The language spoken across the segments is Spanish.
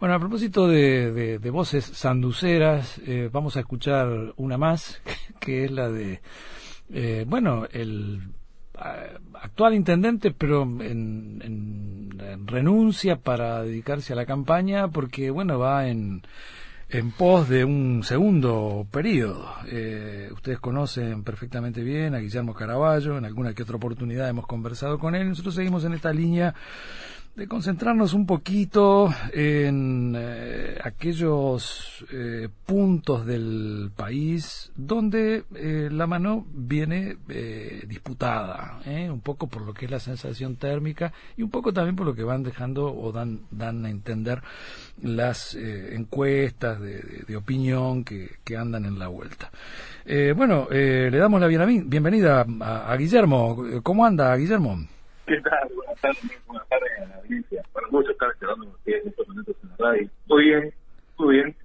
Bueno, a propósito de, voces sanduceras, eh, vamos a escuchar una más, que es la de, eh, bueno, el actual intendente, pero en, renuncia para dedicarse a la campaña, porque, bueno, va en, en pos de un segundo periodo. Eh, ustedes conocen perfectamente bien a Guillermo Caraballo, en alguna que otra oportunidad hemos conversado con él. Nosotros seguimos en esta línea de concentrarnos un poquito en eh, aquellos eh, puntos del país donde eh, la mano viene disputada, un poco por lo que es la sensación térmica y un poco también por lo que van dejando o dan, dan a entender las encuestas de, opinión que, andan en la vuelta. bueno, le damos la bienvenida a, a Guillermo. ¿Cómo anda, Guillermo? ¿Qué tal? Buenas tardes, buenas tardes a la audiencia. Para muchos estar esperando ustedes en estos momentos en la radio. Muy bien, muy bien.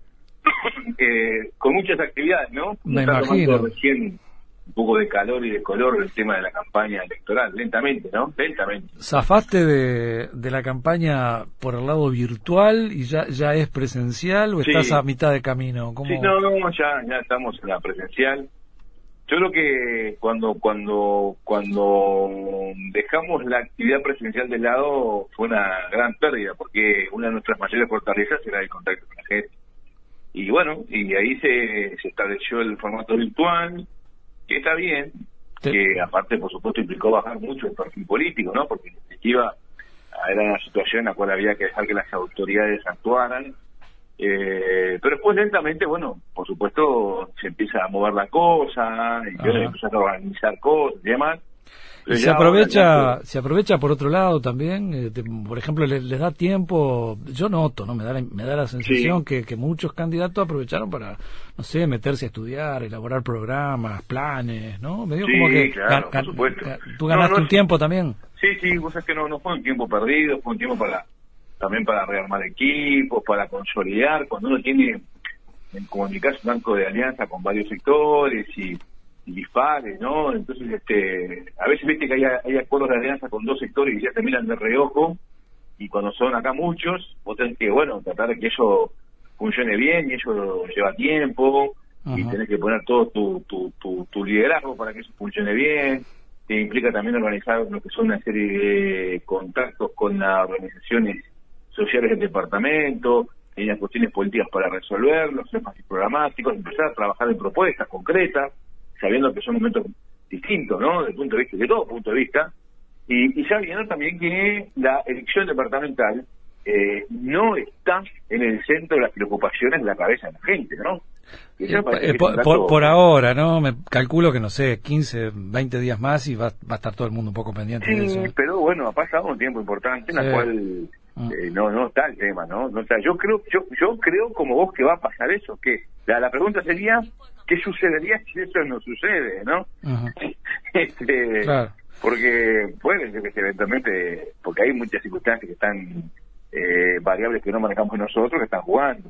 Eh, con muchas actividades, ¿no? Me imagino. Recién un poco de calor y de color el tema de la campaña electoral, lentamente, ¿no? Lentamente. ¿Zafaste de, de la campaña por el lado virtual y ya ya es presencial o estás a mitad de camino? ¿Cómo... Sí, no, no, ya, ya estamos en la presencial. Yo creo que cuando cuando cuando dejamos la actividad presidencial de lado fue una gran pérdida porque una de nuestras mayores fortalezas era el contacto con la gente. Y bueno, y ahí se, se estableció el formato virtual, que está bien, que aparte por supuesto implicó bajar mucho el perfil político, ¿no? Porque en definitiva era una situación en la cual había que dejar que las autoridades actuaran eh, pero después lentamente, bueno, por supuesto se empieza a mover la cosa, y yo empiezo a organizar cosas y demás. Y se aprovecha, se aprovecha por otro lado también, eh, por ejemplo, les, da tiempo, yo noto, ¿no? Me da la, me da la sensación que, que muchos candidatos aprovecharon para, no sé, meterse a estudiar, elaborar programas, planes, ¿no? Me dio como que claro, por supuesto. tú ganaste un tiempo también. Sí, sí, vos que no, no fue un tiempo perdido, fue un tiempo para también para rearmar equipos, para consolidar, cuando uno tiene, como en mi caso, un banco de alianza con varios sectores y, dispares, ¿no? Entonces, este, a veces viste que hay, hay acuerdos de alianza con dos sectores y ya te miran de reojo, y cuando son acá muchos, vos tenés que, bueno, tratar de que eso funcione bien y eso lleva tiempo, y tenés que poner todo tu, tu, tu, tu liderazgo para que eso funcione bien, te implica también organizar lo que son una serie de contactos con las organizaciones sociales del departamento, las cuestiones políticas para resolverlos, temas programáticos, empezar a trabajar en propuestas concretas, sabiendo que son momentos distintos, ¿no? Desde el punto de vista, de todo punto de vista, y, y sabiendo también que la elección departamental eh, no está en el centro de las preocupaciones de la cabeza de la gente, ¿no? Eh, eh, por, ahora, ¿no? Me calculo que, no sé, 15, 20 días más y va, va a estar todo el mundo un poco pendiente de eso. pero bueno, ha pasado un tiempo importante en el cual Mm. Eh, no no está el tema no no está. Yo creo yo yo creo como vos que va a pasar eso que la, la pregunta sería qué sucedería si eso no sucede no este, porque puede ser que eventualmente porque hay muchas circunstancias que están eh, variables que no manejamos nosotros que están jugando.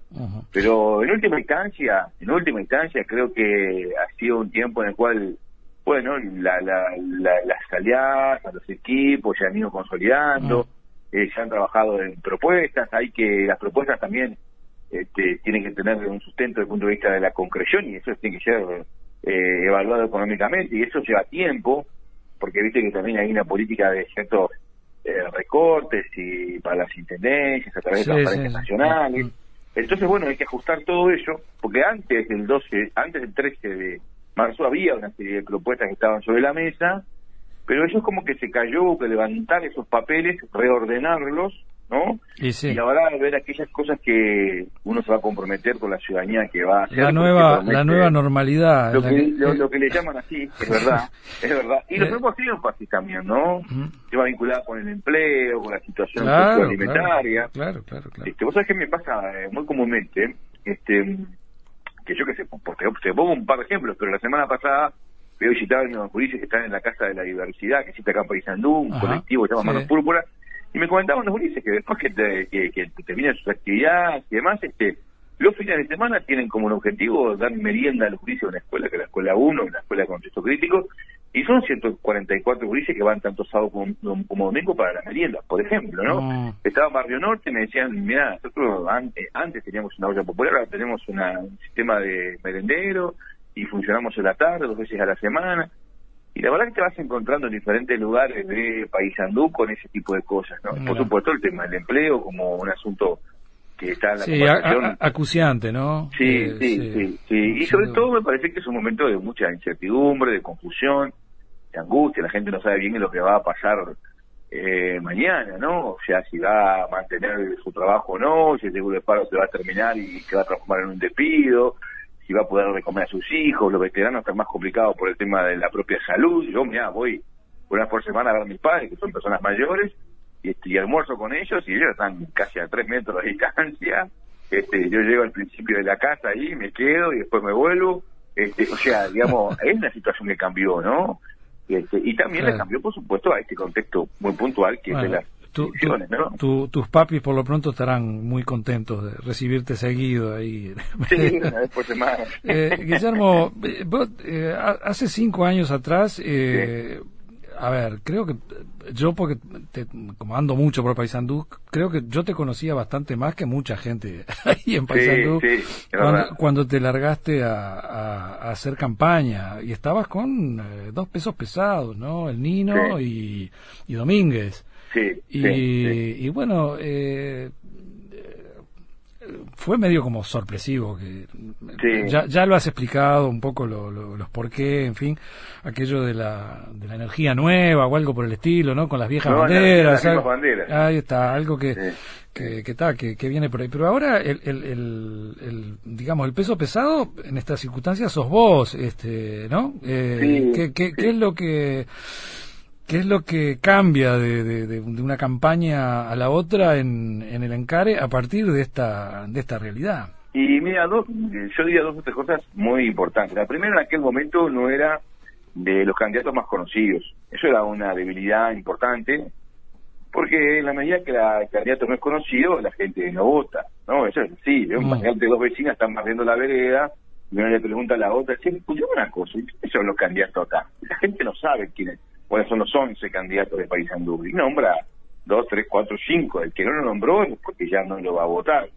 Pero en última instancia en última instancia creo que ha sido un tiempo en el cual bueno la, la, las alianzas los equipos se han ido consolidando eh, se han trabajado en propuestas, hay que, las propuestas también este, tienen que tener un sustento desde el punto de vista de la concreción y eso tiene que ser eh, evaluado económicamente y eso lleva tiempo, porque viste que también hay una política de ciertos eh, recortes y para las intendencias a través de las nacionales. Entonces, bueno, hay que ajustar todo eso, porque antes del 12, antes del 13 de marzo había una serie de propuestas que estaban sobre la mesa, pero eso es como que se cayó, que levantar esos papeles, reordenarlos, ¿no? Y, sí. y ahora ver aquellas cosas que uno se va a comprometer con la ciudadanía que va a hacer. La nueva, la nueva normalidad. Lo que, Lo, que, le llaman así, es verdad, es verdad. Y los nuevos sido fácil también, ¿no? Se va vinculado con el empleo, con la situación alimentaria. Claro, claro, claro. Este, Vos sabés que me pasa eh, muy comúnmente, este que yo que sé, porque te pongo un par de ejemplos, pero la semana pasada Veo visitar a unos juristas que están en la Casa de la Diversidad, que existe acá en Paysandú, un colectivo que se llama Manos Púrpura, y me comentaban los juristas que después que, que, terminan sus actividades y demás, este los fines de semana tienen como un objetivo dar merienda a los juristas de una escuela, que es la escuela 1, una escuela de contexto crítico, y son 144 gurises que van tanto sábado como, domingo para las meriendas, por ejemplo, ¿no? Mm. Estaba en Barrio Norte y me decían, mira, nosotros antes, antes teníamos una olla popular, ahora tenemos un sistema de merendero y funcionamos en la tarde, dos veces a la semana. Y la verdad que te vas encontrando en diferentes lugares de Paysandú con ese tipo de cosas, ¿no? Por supuesto el tema del empleo como un asunto que está en la sí, acuciante, ¿no? Sí, eh, sí, sí, sí, Y sobre todo me parece que es un momento de mucha incertidumbre, de confusión, de angustia, la gente no sabe bien lo que va a pasar eh, mañana, ¿no? O sea, si va a mantener su trabajo o no, si el seguro de paro se va a terminar y se va a transformar en un despido, si va a poder recomer a sus hijos, los veteranos están más complicados por el tema de la propia salud. Yo, mira, voy una por semana a ver a mis padres, que son personas mayores, y, este, y almuerzo con ellos, y ellos están casi a tres metros de distancia. Este, yo llego al principio de la casa ahí, me quedo y después me vuelvo. Este, o sea, digamos, es una situación que cambió, ¿no? Este, y también le cambió, por supuesto, a este contexto muy puntual que es de las tu, tus papis por lo pronto estarán muy contentos de recibirte seguido ahí. Sí, después de más. Eh, Guillermo, eh, hace cinco años atrás, eh, a ver, creo que yo porque te, como ando mucho por Paysandú, creo que yo te conocía bastante más que mucha gente ahí en Paysandú cuando, te largaste a, hacer campaña y estabas con dos pesos pesados, ¿no? El Nino y, y Domínguez. Y, bueno, eh, fue medio como sorpresivo que ya, ya lo has explicado un poco los por qué, en fin, aquello de la, de la energía nueva o algo por el estilo, ¿no? Con las viejas banderas. Ahí está, algo que, que, está, que, viene por ahí. Pero ahora, el, el, el, digamos, el peso pesado en estas circunstancias sos vos, este, ¿no? Eh, ¿qué, qué, ¿Qué es lo que ¿Qué es lo que cambia de, una campaña a la otra en, el encare a partir de esta, de esta realidad? Y mira, dos, yo diría dos o tres cosas muy importantes. La primera en aquel momento no era de los candidatos más conocidos. Eso era una debilidad importante, porque en la medida que el candidato no es conocido, la gente no vota. ¿no? Eso es así. Mm. Imagínate, dos vecinas están barriendo la vereda, y una le pregunta a la otra, escuchame una cosa, ¿quiénes son los candidatos acá? La gente no sabe quiénes cuáles son los 11 candidatos de Paysandú. Y nombra dos, tres, cuatro, cinco. El que no lo nombró es porque ya no lo va a votar.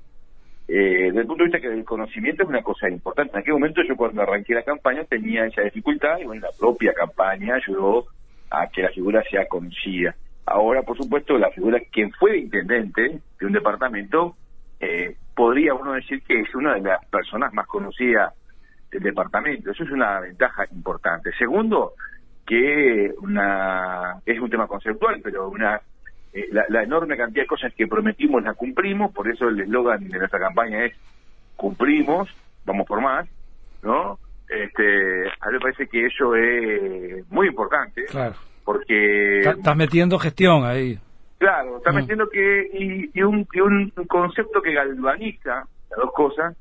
Eh, desde el punto de vista que el conocimiento es una cosa importante. En aquel momento yo cuando arranqué la campaña tenía esa dificultad y bueno, la propia campaña ayudó a que la figura sea conocida. Ahora, por supuesto, la figura, quien fue intendente de un departamento, eh, podría uno decir que es una de las personas más conocidas del departamento. Eso es una ventaja importante. Segundo, que una es un tema conceptual, pero una eh, la, enorme cantidad de cosas que prometimos las cumplimos, por eso el eslogan de nuestra campaña es cumplimos, vamos por más, ¿no? Este, a mí me parece que eso es muy importante, claro. porque... Estás metiendo gestión ahí. Claro, estás mm. metiendo que... Y, un, un concepto que galvaniza las dos cosas,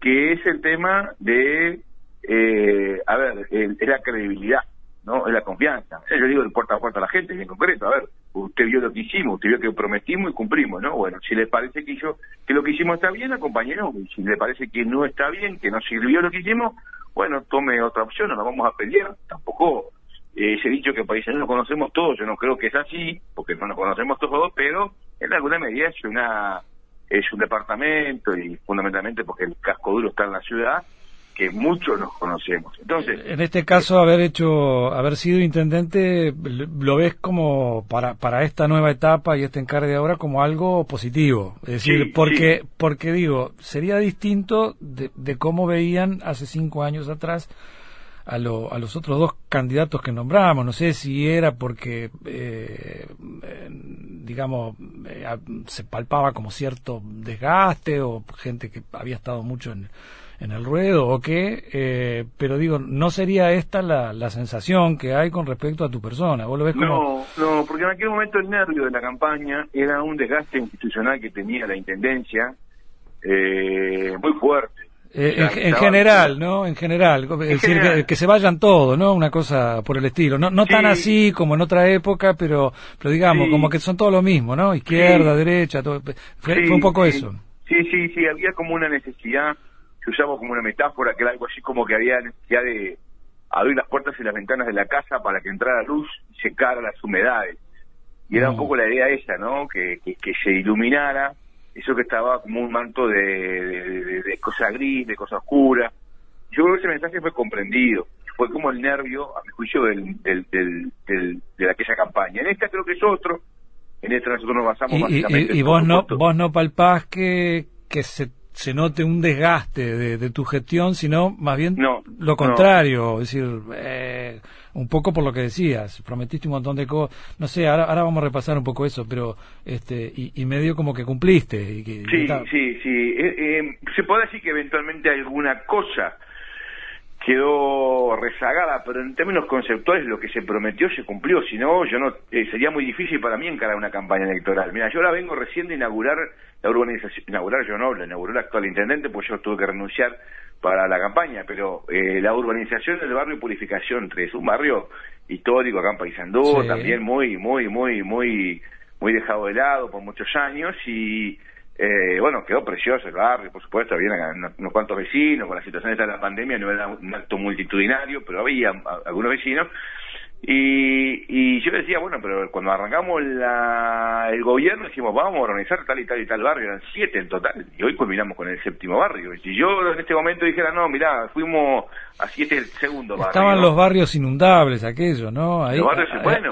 que es el tema de, eh, a ver, es la credibilidad. ¿No? Es la confianza. yo digo el puerta a puerta a la gente, en concreto, a ver, usted vio lo que hicimos, usted vio que prometimos y cumplimos, ¿no? Bueno, si le parece que yo, que lo que hicimos está bien, acompañenos, y si le parece que no está bien, que no sirvió lo que hicimos, bueno, tome otra opción, no nos vamos a pelear, tampoco eh, ese dicho que países no conocemos todos, yo no creo que es así, porque no nos conocemos todos, pero en alguna medida es una es un departamento y fundamentalmente porque el casco duro está en la ciudad, que muchos nos conocemos. Entonces, en este caso haber hecho haber sido intendente lo ves como para para esta nueva etapa y este encargue de ahora como algo positivo, es decir, porque porque digo, sería distinto de, de, cómo veían hace cinco años atrás a, lo, a los otros dos candidatos que nombramos. No sé si era porque, eh, digamos, eh, se palpaba como cierto desgaste o gente que había estado mucho en en el ruedo o qué, eh, pero digo, no sería esta la, la sensación que hay con respecto a tu persona. ¿Vos lo ves como... No, no, porque en aquel momento el nervio de la campaña era un desgaste institucional que tenía la Intendencia eh, muy fuerte. Eh, en, general, ¿no? En general, es decir, que, se vayan todos, ¿no? Una cosa por el estilo. No, no tan así como en otra época, pero, pero digamos, como que son todos lo mismo, ¿no? Izquierda, derecha, todo. Fue, un poco eso. Sí, sí, sí, había como una necesidad que usamos como una metáfora, que era algo así como que había necesidad de abrir las puertas y las ventanas de la casa para que entrara luz y secara las humedades. Y era un mm. poco la idea esa, ¿no? Que, que, se iluminara eso que estaba como un manto de, de, de, cosa gris, de cosa oscura. Yo creo que ese mensaje fue comprendido. Fue como el nervio, a mi juicio, del, del, del, de aquella campaña. En esta creo que es otro. En esta nosotros nos basamos y, básicamente y, y vos no vos no palpás que, que se se note un desgaste de, tu gestión, sino más bien lo contrario, es decir, eh, un poco por lo que decías, prometiste un montón de cosas, no sé, ahora, ahora vamos a repasar un poco eso, pero este y, medio como que cumpliste. Y que, sí, sí, sí, eh, eh, se puede decir que eventualmente alguna cosa quedó rezagada, pero en términos conceptuales lo que se prometió se cumplió, si no, yo no eh, sería muy difícil para mí encarar una campaña electoral. Mira, yo ahora vengo recién de inaugurar la urbanización, inaugurar yo no, la inauguró el actual intendente, pues yo tuve que renunciar para la campaña, pero eh, la urbanización del barrio Purificación 3, un barrio histórico acá en Paysandú, también muy, muy, muy, muy, muy dejado de lado por muchos años y eh, bueno, quedó precioso el barrio, por supuesto, había unos cuantos vecinos, con la situación de la pandemia no era un acto multitudinario, pero había algunos vecinos, y, y yo decía, bueno, pero cuando arrancamos la, el gobierno dijimos, vamos a organizar tal y tal y tal barrio, eran siete en total, y hoy culminamos con el séptimo barrio. Y si yo en este momento dijera, no, mirá, fuimos a siete el segundo barrio. Estaban los barrios inundables, aquellos, ¿no? Ahí,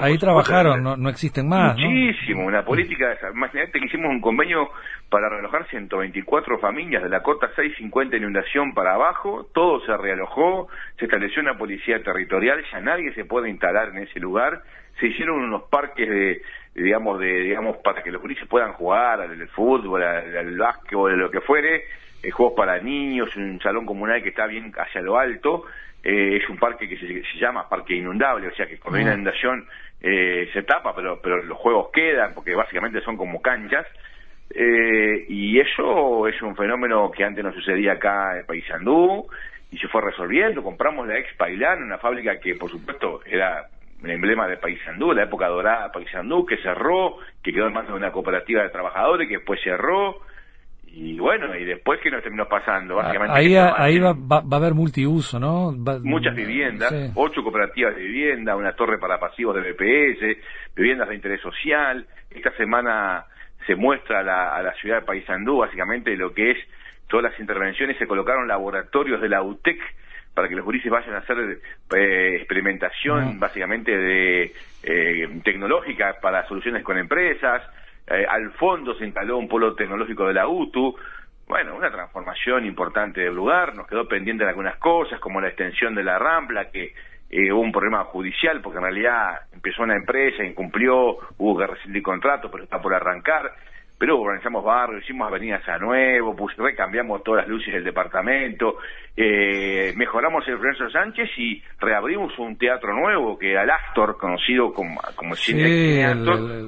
ahí trabajaron, no, no existen más. Muchísimo, una política, imagínate que hicimos un convenio para realojar 124 familias de la cota 650 inundación para abajo, todo se realojó, se estableció una policía territorial, ya nadie se puede instalar en ese lugar, se hicieron unos parques de, digamos, de, digamos, para que los gurises puedan jugar al, fútbol, al, al básquetbol, lo que fuere, eh, juegos para niños, un salón comunal que está bien hacia lo alto, eh, es un parque que se, llama parque inundable, o sea que cuando hay una mm. inundación eh, se tapa, pero, pero los juegos quedan, porque básicamente son como canchas, eh, y eso es un fenómeno que antes no sucedía acá en Paysandú y se fue resolviendo. Compramos la ex Pailán, una fábrica que por supuesto era el emblema de Paysandú, la época dorada de Paysandú, que cerró, que quedó en manos de una cooperativa de trabajadores, que después cerró. Y bueno, y después, ¿qué nos terminó pasando? Básicamente ahí ahí va, va, a haber multiuso, ¿no? muchas viviendas, ocho cooperativas de vivienda, una torre para pasivos de BPS, viviendas de interés social. Esta semana se muestra a la, a la ciudad de Paysandú básicamente lo que es todas las intervenciones, se colocaron laboratorios de la UTEC para que los gurises vayan a hacer eh, experimentación básicamente de eh, tecnológica para soluciones con empresas, eh, al fondo se instaló un polo tecnológico de la UTU, bueno, una transformación importante del lugar, nos quedó pendiente de algunas cosas, como la extensión de la Rampla, que eh, hubo un problema judicial porque en realidad empezó una empresa, incumplió, hubo que rescindir contrato, pero está por arrancar. Pero organizamos barrios, hicimos avenidas a nuevo, pues, recambiamos todas las luces del departamento, eh, mejoramos el Lorenzo Sánchez y reabrimos un teatro nuevo que era el Astor, conocido como, como el cine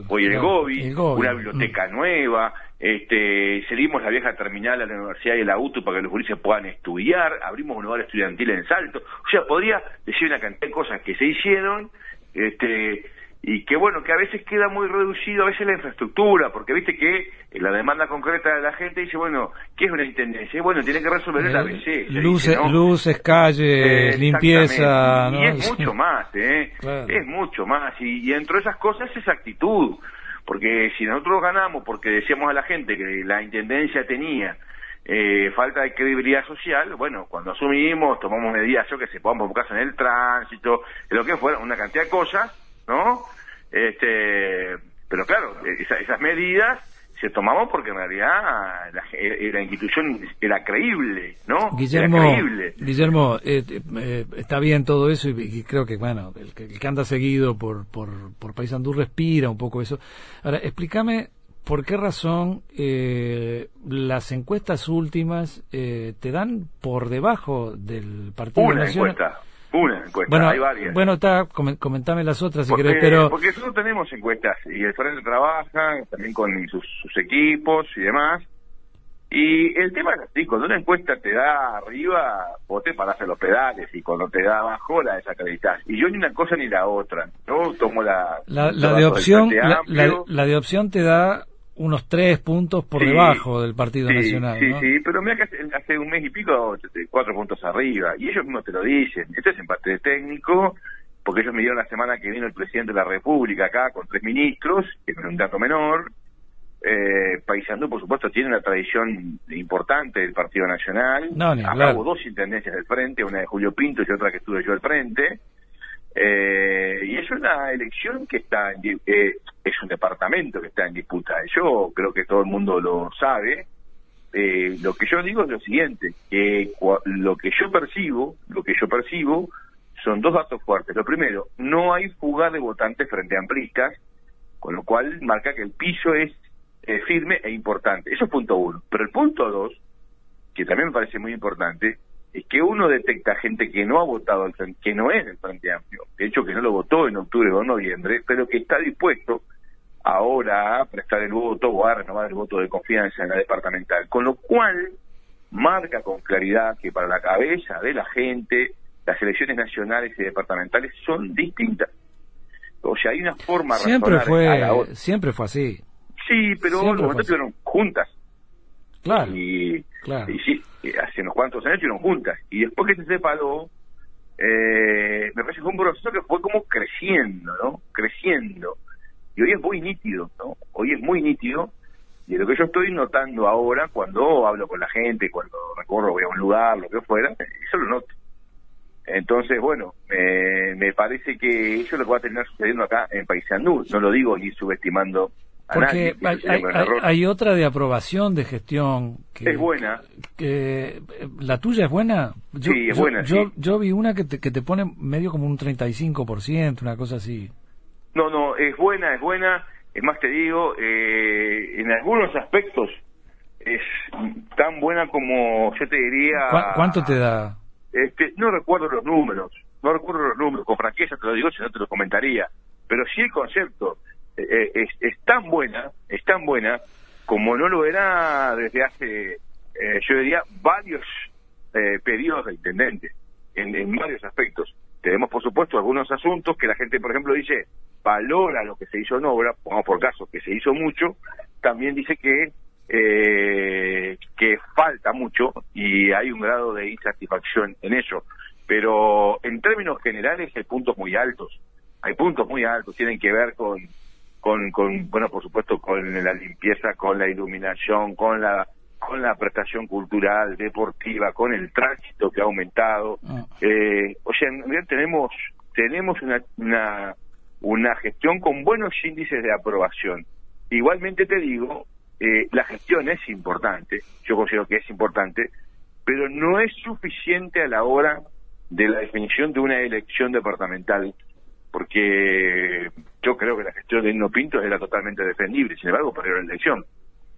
hoy el, Gobi, una biblioteca nueva, este, seguimos la vieja terminal a la Universidad de la UTU para que los gurises puedan estudiar, abrimos un hogar estudiantil en Salto, o sea, podría decir una cantidad de cosas que se hicieron, este, y que bueno, que a veces queda muy reducido a veces la infraestructura, porque viste que la demanda concreta de la gente dice, bueno, ¿qué es una intendencia? Bueno, tiene que resolver el ABC. Eh, luces, luces, calle, limpieza. Y es mucho más, ¿eh? Es mucho más, y, y dentro de esas cosas es actitud. Porque si nosotros ganamos porque decíamos a la gente que la intendencia tenía eh, falta de credibilidad social, bueno, cuando asumimos, tomamos medidas, yo que se podamos caso en el tránsito, lo que fuera, una cantidad de cosas, ¿no? Este, pero claro, esas medidas se tomamos porque en realidad la, eh, la, institución era creíble, ¿no? Guillermo, Guillermo eh, eh, está bien todo eso y, creo que, bueno, el que, anda seguido por, por, por Paysandú respira un poco eso. Ahora, explícame por qué razón las encuestas últimas te dan por debajo del Partido Una Nacional. Encuesta una encuesta, bueno, hay varias. Bueno, está, comentame las otras si querés, pero... Porque nosotros tenemos encuestas y el Frente trabaja también con sus, equipos y demás. Y el tema es así, cuando una encuesta te da arriba, vos te parás en los pedales y cuando te da abajo la desacreditas Y yo ni una cosa ni la otra, ¿no? Tomo la... La, de opción, la, la, de opción te da unos tres puntos por debajo del Partido Nacional. Sí, sí, pero mira que hace, un mes y pico, cuatro puntos arriba, y ellos no te lo dicen. Esto es en parte de técnico, porque ellos me dieron la semana que vino el presidente de la República acá con tres ministros, que no es un dato menor. Eh, Paisandú, por supuesto, tiene una tradición importante del Partido Nacional. No, Acá hubo dos intendencias del frente, una de Julio Pinto y otra que estuve yo al frente. Eh, y es una elección que está, en, eh, es un departamento que está en disputa. Yo creo que todo el mundo lo sabe. Eh, lo que yo digo es lo siguiente, que lo que yo percibo, lo que yo percibo son dos datos fuertes. Lo primero, no hay fuga de votantes frente a amplistas, con lo cual marca que el piso es eh, firme e importante. Eso es punto uno. Pero el punto dos, que también me parece muy importante, es que uno detecta gente que no ha votado, que no es del Frente Amplio, de hecho que no lo votó en octubre o noviembre, pero que está dispuesto ahora a prestar el voto o a renovar el voto de confianza en la departamental. Con lo cual, marca con claridad que para la cabeza de la gente, las elecciones nacionales y departamentales son distintas. O sea, hay una forma siempre fue Siempre fue así. Sí, pero los momentos fueron juntas. Claro. Y, y sí, hace unos cuantos años estuvieron juntas. Y después que se separó, eh, me parece que fue un proceso que fue como creciendo, ¿no? Creciendo. Y hoy es muy nítido, ¿no? Hoy es muy nítido. Y lo que yo estoy notando ahora, cuando hablo con la gente, cuando recorro, voy a un lugar, lo que fuera, eso lo noto. Entonces, bueno, me parece que eso es lo que va a terminar sucediendo acá en Paisandú. No lo digo ni subestimando porque hay, otra de aprobación de gestión que es buena. Que, ¿La tuya es buena? Yo, sí, es buena. Yo, yo vi una que te, que te pone medio como un 35%, una cosa así. No, no, es buena, es buena. Es más, te digo, eh, en algunos aspectos es tan buena como yo te diría. ¿Cuánto te da? Este, no recuerdo los números, no recuerdo los números, con franqueza te lo digo, si no te lo comentaría. Pero sí el concepto eh, es, es, tan buena, es tan buena como no lo era desde hace, eh, yo diría, varios eh, periodos de intendente, en, varios aspectos. Tenemos, por supuesto, algunos asuntos que la gente, por ejemplo, dice, valora lo que se hizo en obra, pongamos por caso que se hizo mucho, también dice que eh, que falta mucho y hay un grado de insatisfacción en eso. Pero en términos generales hay puntos muy altos. Hay puntos muy altos, tienen que ver con con, con, bueno, por supuesto, con la limpieza, con la iluminación, con la con la prestación cultural, deportiva, con el tránsito que ha aumentado. Ah. Eh, o sea, en realidad tenemos tenemos una, una, una gestión con buenos índices de aprobación. Igualmente te digo, eh, la gestión es importante, yo considero que es importante, pero no es suficiente a la hora de la definición de una elección departamental porque yo creo que la gestión de Hino Pinto era totalmente defendible, sin embargo perdió la elección.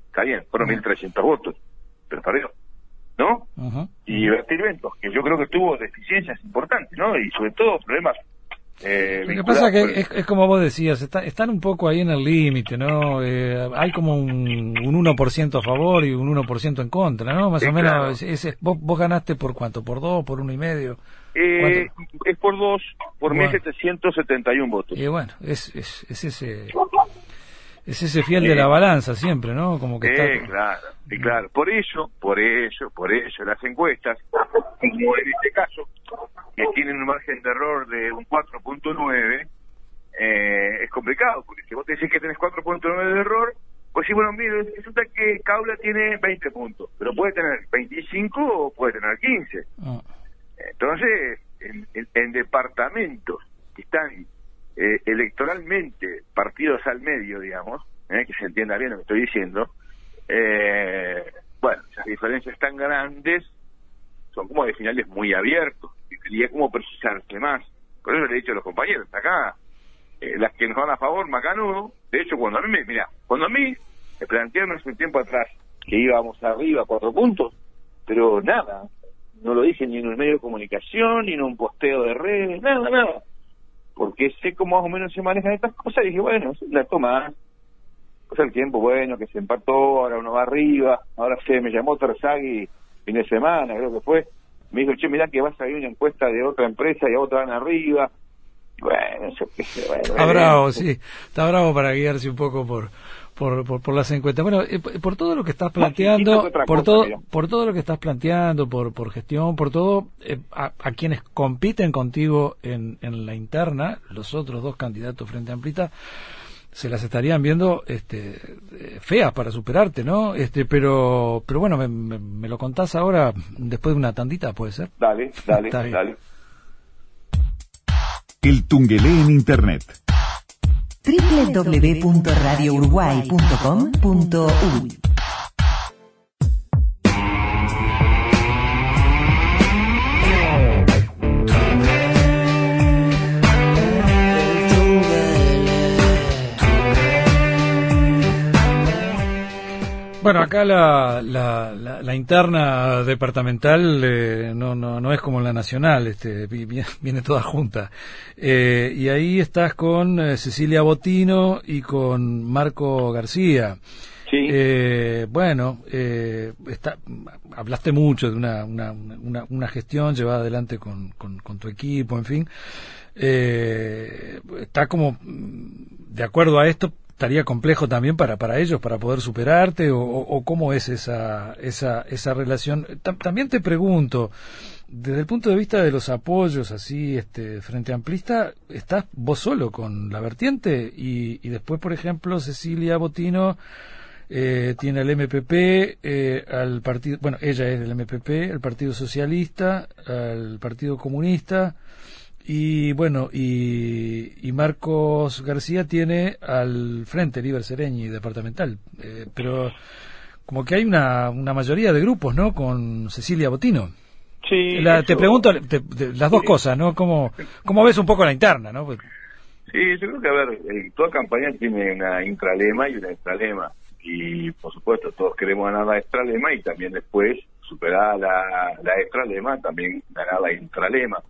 Está bien, fueron 1.300 votos, pero perdió. ¿No? Y Bertil Ventos, que yo creo que tuvo deficiencias importantes, ¿no? Y sobre todo problemas eh, Lo que pasa que es, como vos decías, están un poco ahí en el límite, ¿no? Eh, hay como un, un 1% a favor y un 1% en contra, ¿no? Más o menos, vos, vos ganaste por cuánto, por dos, por uno y medio. Eh, es por dos, por bueno. 1.771 votos. Y bueno, es, es, es ese es ese fiel de la balanza siempre, ¿no? Como que está... claro, y claro. Por eso, por eso, por eso las encuestas, como en este caso, que tienen un margen de error de un 4.9, eh, es complicado, porque si vos te decís que tenés 4.9 de error, pues sí, bueno, mire, resulta que Caula tiene 20 puntos, pero puede tener 25 o puede tener 15. Ah. Entonces, en, en departamentos que están eh, electoralmente partidos al medio, digamos, eh, que se entienda bien lo que estoy diciendo, eh, bueno, esas diferencias tan grandes son como de finales muy abiertos y es como precisarse más. Por eso le he dicho a los compañeros, acá, las que nos van a favor, Macanudo, de hecho, cuando a mí mira, cuando a mí me plantearon hace un tiempo atrás que íbamos arriba cuatro puntos, pero nada, no lo dije ni en un medio de comunicación, ni en un posteo de redes, nada, nada porque sé cómo más o menos se manejan estas cosas, y dije, bueno, la toma, pues el tiempo, bueno, que se empató, ahora uno va arriba, ahora se me llamó Terzagui fin de semana, creo que fue, me dijo, che, mirá que va a salir una encuesta de otra empresa y a otra van arriba, bueno, eso Está bravo, sí, está bravo para guiarse un poco por por, por, las encuestas. Bueno, eh, por todo lo que estás planteando, por todo, por todo lo que estás planteando, por, por gestión, por todo, eh, a, quienes compiten contigo en, en la interna, los otros dos candidatos frente a Amplita, se las estarían viendo este, eh, feas para superarte, ¿no? Este, pero, pero bueno, me, me, lo contás ahora después de una tandita, ¿puede ser? Dale, dale, dale. El Tungelé en Internet www.radiouruguay.com.uy Bueno, acá la, la, la, interna departamental eh, no, no, no es como la nacional, este, viene, toda junta. Eh, y ahí estás con eh, Cecilia Botino y con Marco García. Sí. bueno, está, hablaste mucho de una, una, una, una, gestión llevada adelante con, con, con tu equipo, en fin. está como, de acuerdo a esto, estaría complejo también para, para ellos, para poder superarte, o, cómo es esa, esa, esa relación. también te pregunto, desde el punto de vista de los apoyos así este frente amplista, ¿estás vos solo con la vertiente? Y, y después, por ejemplo, Cecilia Botino eh, tiene el MPP, eh, al partido, bueno, ella es del MPP, el Partido Socialista, al Partido Comunista, y bueno, y, Marcos García tiene al frente Liber Sereñi departamental, eh, pero como que hay una, una mayoría de grupos, ¿no? Con Cecilia Botino. Sí. Te pregunto las dos cosas, ¿no? ¿Cómo, ¿Cómo ves un poco la interna, no? Pues sí, yo creo que, a ver, eh, toda campaña tiene una intralema y una extralema. Y, por supuesto, todos queremos ganar la extralema y también después, superar la, la extralema, también ganar la intralema.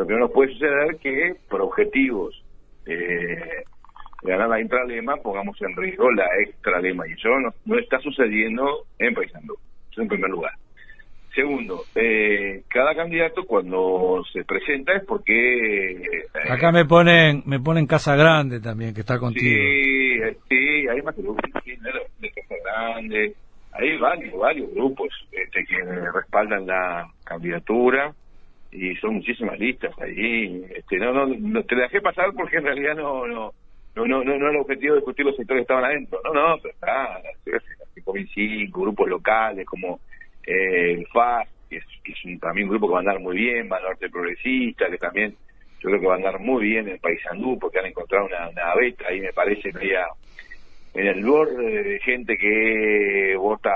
Lo que no nos puede suceder es que por objetivos eh, de ganar la intralema pongamos en riesgo la extralema y eso no, está sucediendo en Paysandú, eso en primer lugar. Segundo, eh, cada candidato cuando se presenta es porque... Eh, Acá me ponen me ponen Casa Grande también, que está contigo. Sí, sí, hay más grupos de Casa Grande, hay varios, varios grupos este, que respaldan la candidatura y son muchísimas listas ahí. Este, no, no, te dejé pasar porque en realidad no, no, no, no, no, era el objetivo de discutir los sectores que estaban adentro. No, no, pero está, cinco grupos locales como eh, el FAS, que es, un, también un grupo que va a andar muy bien, va Norte Progresista, que también yo creo que va a andar muy bien en Paysandú porque han encontrado una, beta ahí me parece media en el borde de gente que vota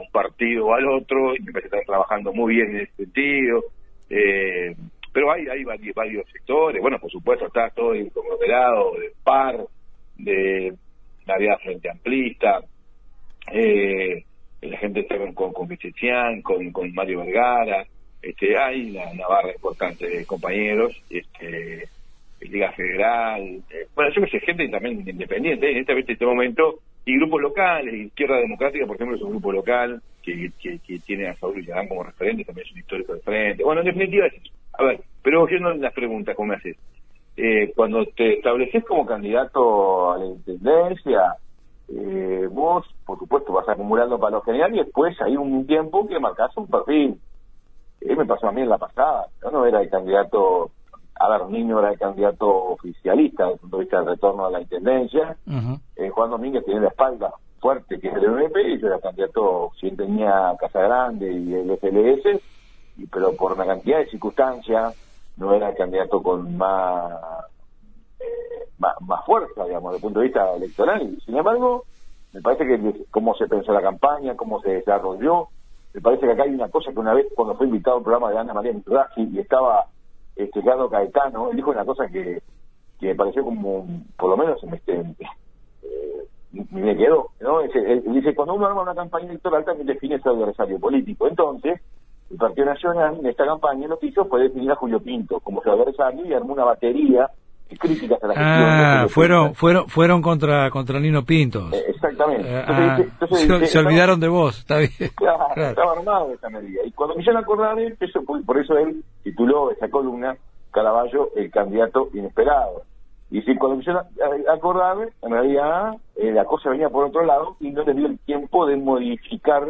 un partido al otro y me parece que están trabajando muy bien en ese sentido eh, pero hay, hay varios, sectores, bueno, por supuesto está todo el conglomerado de PAR, de la frente amplista, eh, la gente está con, con, con, con, Mario Vergara, este, hay una, barra importante de compañeros, este, Liga Federal, eh, bueno, yo que sé, gente también independiente, en este, este momento, y grupos locales, Izquierda Democrática, por ejemplo, es un grupo local, que, tiene a Saúl Villarán como referente, también es un histórico de frente. Bueno, en definitiva, a ver, pero oyendo las preguntas, ¿cómo me haces? Eh, cuando te estableces como candidato a la intendencia, eh, vos, por supuesto, vas acumulando para lo general y después hay un tiempo que marcas un perfil. Eh, me pasó a mí en la pasada. Yo no era el candidato, a ver, niño era el candidato oficialista desde el punto de vista del retorno a la intendencia. Juan Domínguez tiene la espalda fuerte que es el MP y yo era candidato, si tenía Casa Grande y el FLS, y, pero por una cantidad de circunstancias no era el candidato con más, eh, más, fuerza, digamos, desde el punto de vista electoral. Sin embargo, me parece que cómo se pensó la campaña, cómo se desarrolló, me parece que acá hay una cosa que una vez cuando fue invitado al programa de Ana María Mitraji y estaba este Carlos Caetano, él dijo una cosa que, que me pareció como, por lo menos, este, me quedó, ¿no? dice, cuando uno arma una campaña electoral también define su adversario político. Entonces, el Partido Nacional en esta campaña lo que hizo fue definir a Julio Pinto como su adversario y armó una batería de críticas a la gestión. Ah, fueron, fueron, fueron contra, contra Nino Pinto. Eh, exactamente. Ah, se, olvidaron de vos, está bien. Claro, estaba armado esa medida. Y cuando me hicieron acordar de eso, por eso él tituló esa columna Caraballo, el candidato inesperado. Y si cuando empezaron a acordar, en realidad eh, la cosa venía por otro lado y no les dio el tiempo de modificar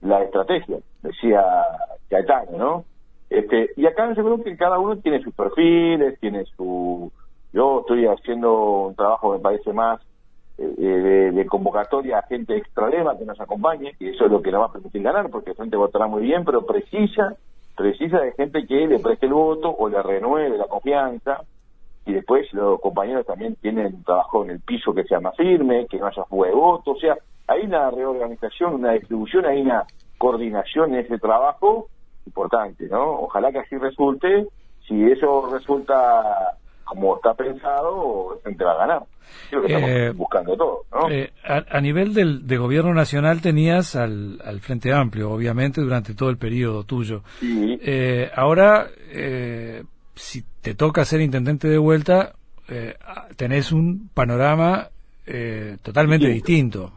la estrategia, decía Caetano, ¿no? Este, y acá yo creo que cada uno tiene sus perfiles, tiene su... Yo estoy haciendo un trabajo, me parece más, eh, de, convocatoria a gente extralema que nos acompañe, y eso es lo que nos va a permitir ganar, porque la gente votará muy bien, pero precisa, precisa de gente que le preste el voto o le renueve la confianza, y después los compañeros también tienen un trabajo en el piso que sea más firme, que no haya fuga de voto, o sea, hay una reorganización, una distribución, hay una coordinación en ese trabajo importante, ¿no? Ojalá que así resulte. Si eso resulta como está pensado, gente va a ganar. Creo que estamos eh, buscando todo, ¿no? Eh, a, nivel del de gobierno nacional tenías al, al, Frente Amplio, obviamente, durante todo el periodo tuyo. Sí. Eh, ahora, si te toca ser intendente de vuelta, tenés un panorama totalmente distinto.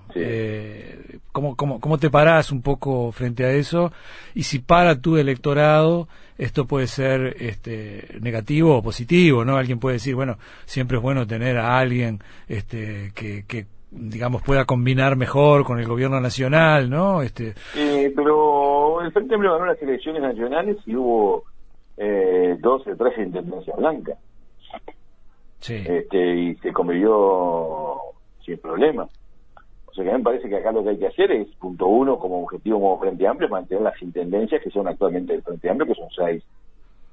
¿cómo, cómo, ¿Cómo te parás un poco frente a eso? Y si para tu electorado, esto puede ser este, negativo o positivo, ¿no? Alguien puede decir, bueno, siempre es bueno tener a alguien este, que, que digamos, pueda combinar mejor con el gobierno nacional, ¿no? Este... Eh, pero el Frente Amplio ganó las elecciones nacionales y hubo eh, 12, 13 intendencias blancas. Sí. Este, y se convivió sin problema. O sea que a mí me parece que acá lo que hay que hacer es, punto uno, como objetivo como Frente Amplio, mantener las intendencias que son actualmente del Frente Amplio, que son seis.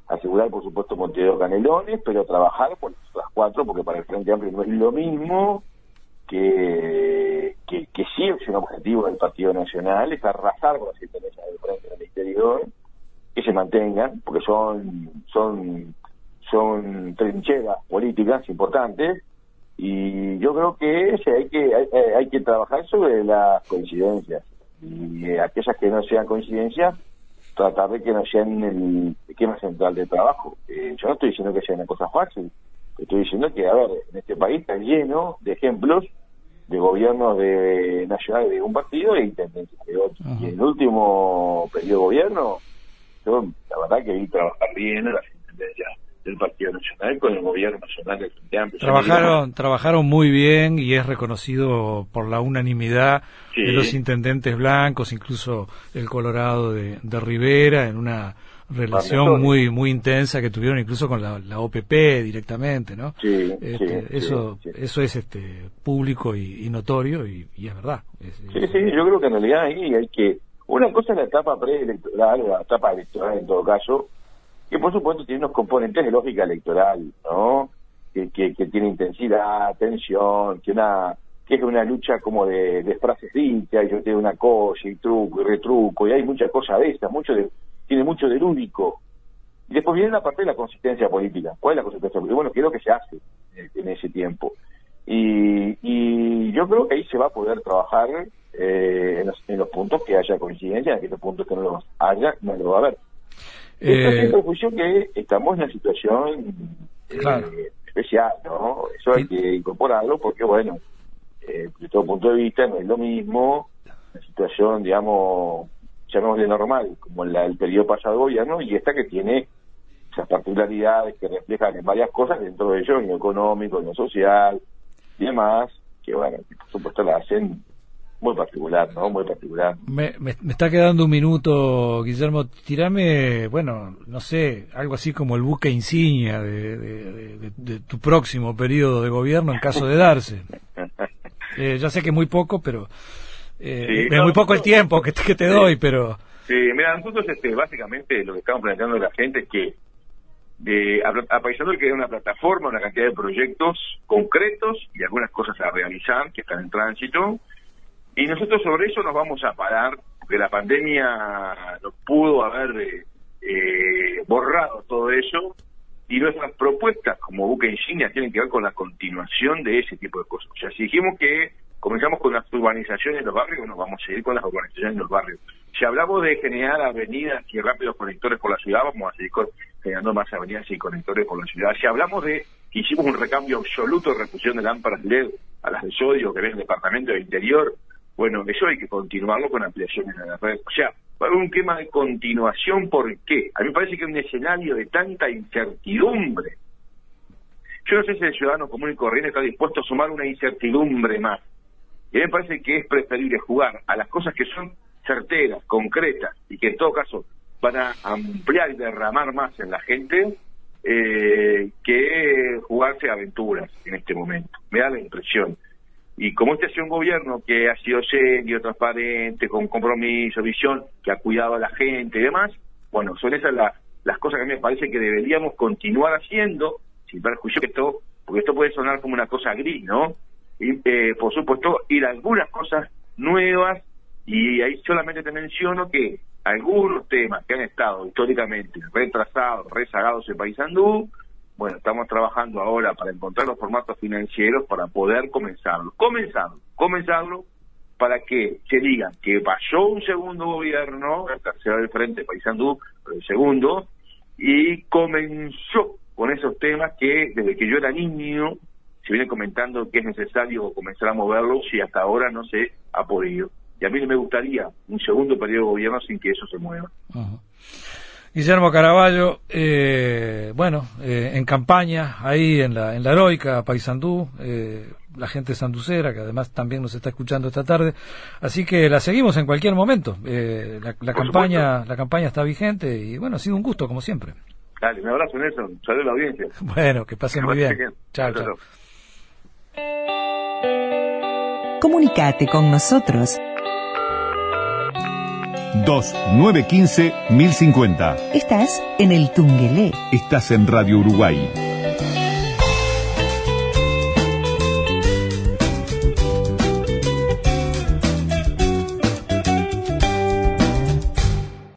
Asegurar, por supuesto, Montevideo Canelones, pero trabajar por las cuatro, porque para el Frente Amplio no es lo mismo que, que, que sí es un objetivo del Partido Nacional, es arrasar con las intendencias del Frente del Exterior, que se mantengan, porque son, son, son trincheras políticas importantes, y yo creo que hay que hay, que trabajar sobre las coincidencias y aquellas que no sean coincidencias tratar de que no sean el esquema central de trabajo. Eh, yo no estoy diciendo que sea una cosa fácil estoy diciendo que a ver en este país está lleno de ejemplos de gobiernos de nacionales de un partido e intendencias de otro. Y en el último periodo de gobierno yo la verdad que vi trabajar bien en las intendencias del Partido Nacional con el gobierno nacional del Frente Amplio. Trabajaron, trabajaron muy bien y es reconocido por la unanimidad de los intendentes blancos, incluso el Colorado de, Rivera, en una relación muy muy intensa que tuvieron incluso con la, OPP directamente, ¿no? Sí, este, eso eso es este público y, notorio y, es verdad. sí, sí, yo creo que en realidad ahí hay que una cosa es la etapa preelectoral, la etapa electoral en todo caso, que por supuesto tiene unos componentes de lógica electoral, ¿no? Que, que, tiene intensidad, tensión, que una que es una lucha como de, de frases dichas, y yo tengo una cosa y truco y retruco, y hay muchas cosas de esas, mucho de, tiene mucho del único. Y después viene la parte de la consistencia política. ¿Cuál es la consistencia política? Bueno, ¿qué es lo que se hace en, ese tiempo? Y, y yo creo que ahí se va a poder trabajar eh, en, los, en los puntos que haya coincidencia, en aquellos puntos que no los haya, no lo va a haber. Esto eh, que estamos en una situación eh, especial, ¿no? Eso hay que incorporarlo porque, bueno, eh, desde todo punto de vista no es lo mismo la situación, digamos, llamémosle normal, como la, el periodo pasado de gobierno, y esta que tiene esas particularidades que reflejan en varias cosas, dentro de ello en lo económico, en lo social y demás, que, bueno, por supuesto la hacen muy particular, ¿no? Muy particular. Me, me, está quedando un minuto, Guillermo. Tirame, bueno, no sé, algo así como el buque insignia de, de, tu próximo periodo de gobierno en caso de darse. Eh, ya sé que muy poco, pero eh, es muy poco el tiempo que te, que te doy, pero... Sí, mira, nosotros este, básicamente lo que estamos planteando la gente es que de aprovechando que hay una plataforma, una cantidad de proyectos concretos y algunas cosas a realizar que están en tránsito, y nosotros sobre eso nos vamos a parar, porque la pandemia nos pudo haber eh, eh, borrado todo eso, y nuestras propuestas como buque insignia tienen que ver con la continuación de ese tipo de cosas. O sea, si dijimos que comenzamos con las urbanizaciones en los barrios, bueno, vamos a seguir con las urbanizaciones en los barrios. Si hablamos de generar avenidas y rápidos conectores por la ciudad, vamos a seguir generando más avenidas y conectores por la ciudad. Si hablamos de que hicimos un recambio absoluto de refusión de lámparas LED a las de sodio que ven el departamento del interior, bueno, eso hay que continuarlo con ampliaciones en la red. O sea, un tema de continuación, ¿por qué? A mí me parece que un escenario de tanta incertidumbre yo no sé si el ciudadano común y corriente está dispuesto a sumar una incertidumbre más. Y a mí me parece que es preferible jugar a las cosas que son certeras, concretas, y que en todo caso van a ampliar y derramar más en la gente, eh, que jugarse aventuras en este momento. Me da la impresión. Y como este ha sido un gobierno que ha sido serio, transparente, con compromiso, visión, que ha cuidado a la gente y demás, bueno, son esas las cosas que a mí me parece que deberíamos continuar haciendo, sin perjuicio que esto, porque esto puede sonar como una cosa gris, ¿no? Y, eh, por supuesto, ir a algunas cosas nuevas, y ahí solamente te menciono que algunos temas que han estado históricamente retrasados, rezagados en Paysandú, bueno, estamos trabajando ahora para encontrar los formatos financieros para poder comenzarlo. Comenzarlo, comenzarlo para que se diga que pasó un segundo gobierno, el tercero del frente, Paysandú, el segundo, y comenzó con esos temas que desde que yo era niño se viene comentando que es necesario comenzar a moverlos y hasta ahora no se ha podido. Y a mí me gustaría un segundo periodo de gobierno sin que eso se mueva. Guillermo Caraballo, eh, bueno, eh, en campaña, ahí en la, en la heroica Paysandú, eh, la gente sanducera, que además también nos está escuchando esta tarde, así que la seguimos en cualquier momento. Eh, la, campaña, la campaña está vigente y bueno, ha sido un gusto como siempre. Dale, un abrazo Nelson, saludos a la audiencia. Bueno, que pasen muy bien. Chao, chao. Comunicate con nosotros 2915 1050. Estás en el Tungelé. Estás en Radio Uruguay